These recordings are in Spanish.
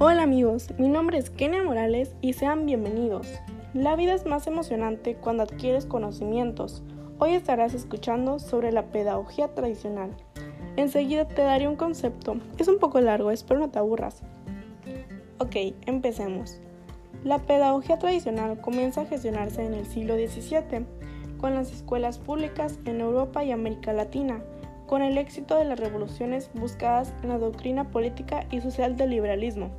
Hola amigos, mi nombre es Kenia Morales y sean bienvenidos. La vida es más emocionante cuando adquieres conocimientos. Hoy estarás escuchando sobre la pedagogía tradicional. Enseguida te daré un concepto. Es un poco largo, espero no te aburras. Ok, empecemos. La pedagogía tradicional comienza a gestionarse en el siglo XVII con las escuelas públicas en Europa y América Latina, con el éxito de las revoluciones buscadas en la doctrina política y social del liberalismo.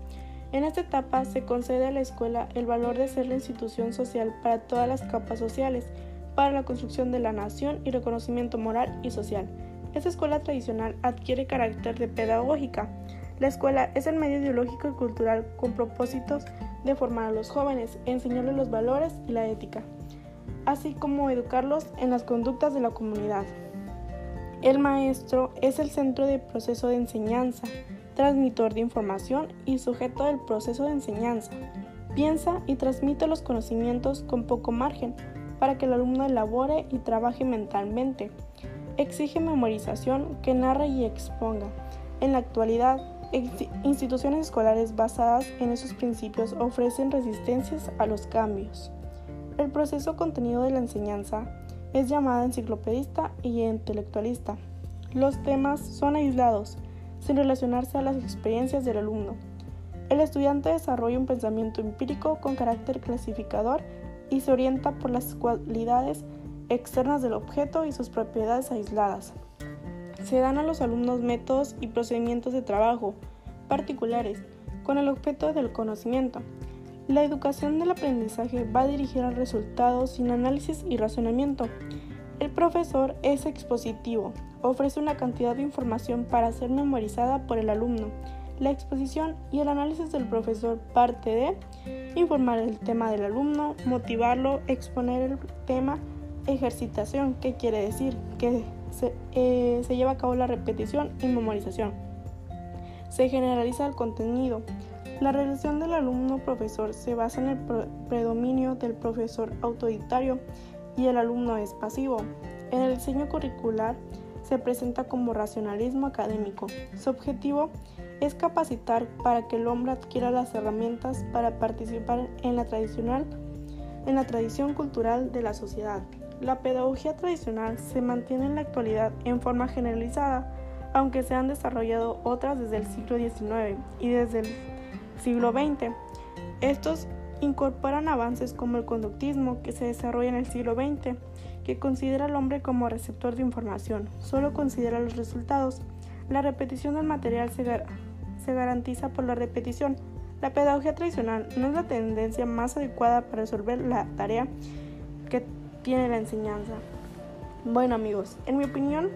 En esta etapa se concede a la escuela el valor de ser la institución social para todas las capas sociales, para la construcción de la nación y reconocimiento moral y social. Esta escuela tradicional adquiere carácter de pedagógica. La escuela es el medio ideológico y cultural con propósitos de formar a los jóvenes, enseñarles los valores y la ética, así como educarlos en las conductas de la comunidad. El maestro es el centro del proceso de enseñanza, transmitor de información y sujeto del proceso de enseñanza. Piensa y transmite los conocimientos con poco margen para que el alumno elabore y trabaje mentalmente exige memorización que narre y exponga. En la actualidad, instituciones escolares basadas en esos principios ofrecen resistencias a los cambios. El proceso contenido de la enseñanza es llamada enciclopedista y intelectualista. Los temas son aislados, sin relacionarse a las experiencias del alumno. El estudiante desarrolla un pensamiento empírico con carácter clasificador y se orienta por las cualidades externas del objeto y sus propiedades aisladas. Se dan a los alumnos métodos y procedimientos de trabajo particulares con el objeto del conocimiento. La educación del aprendizaje va dirigida al resultado sin análisis y razonamiento. El profesor es expositivo, ofrece una cantidad de información para ser memorizada por el alumno. La exposición y el análisis del profesor parte de informar el tema del alumno, motivarlo, exponer el tema, ejercitación, ¿qué quiere decir? Que eh, se, lleva a cabo la repetición y memorización. Se generaliza el contenido. La relación del alumno-profesor se basa en el predominio del profesor autodidactario y el alumno es pasivo. En el diseño curricular se presenta como racionalismo académico. Su objetivo es capacitar para que el hombre adquiera las herramientas para participar en la tradicional en la tradición cultural de la sociedad. La pedagogía tradicional se mantiene en la actualidad en forma generalizada, aunque se han desarrollado otras desde el siglo XIX y desde el siglo XX. Estos incorporan avances como el conductismo que se desarrolla en el siglo XX, que considera al hombre como receptor de información, solo considera los resultados. La repetición del material se, se garantiza por la repetición. La pedagogía tradicional no es la tendencia más adecuada para resolver la tarea que tiene la enseñanza. Bueno amigos, en mi opinión,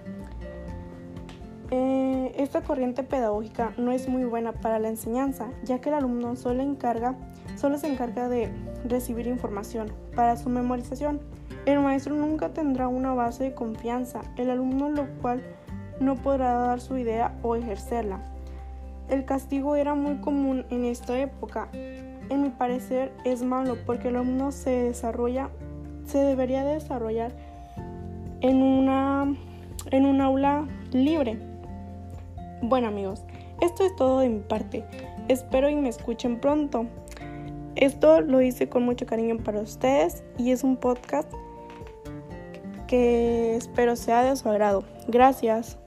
eh, esta corriente pedagógica no es muy buena para la enseñanza, ya que el alumno solo, encarga, solo se encarga de recibir información para su memorización. El maestro nunca tendrá una base de confianza, el alumno lo cual no podrá dar su idea o ejercerla. El castigo era muy común en esta época. En mi parecer es malo porque el alumno se desarrolla se debería desarrollar en una en un aula libre. Bueno amigos, esto es todo de mi parte. Espero y me escuchen pronto. Esto lo hice con mucho cariño para ustedes y es un podcast que espero sea de su agrado. Gracias.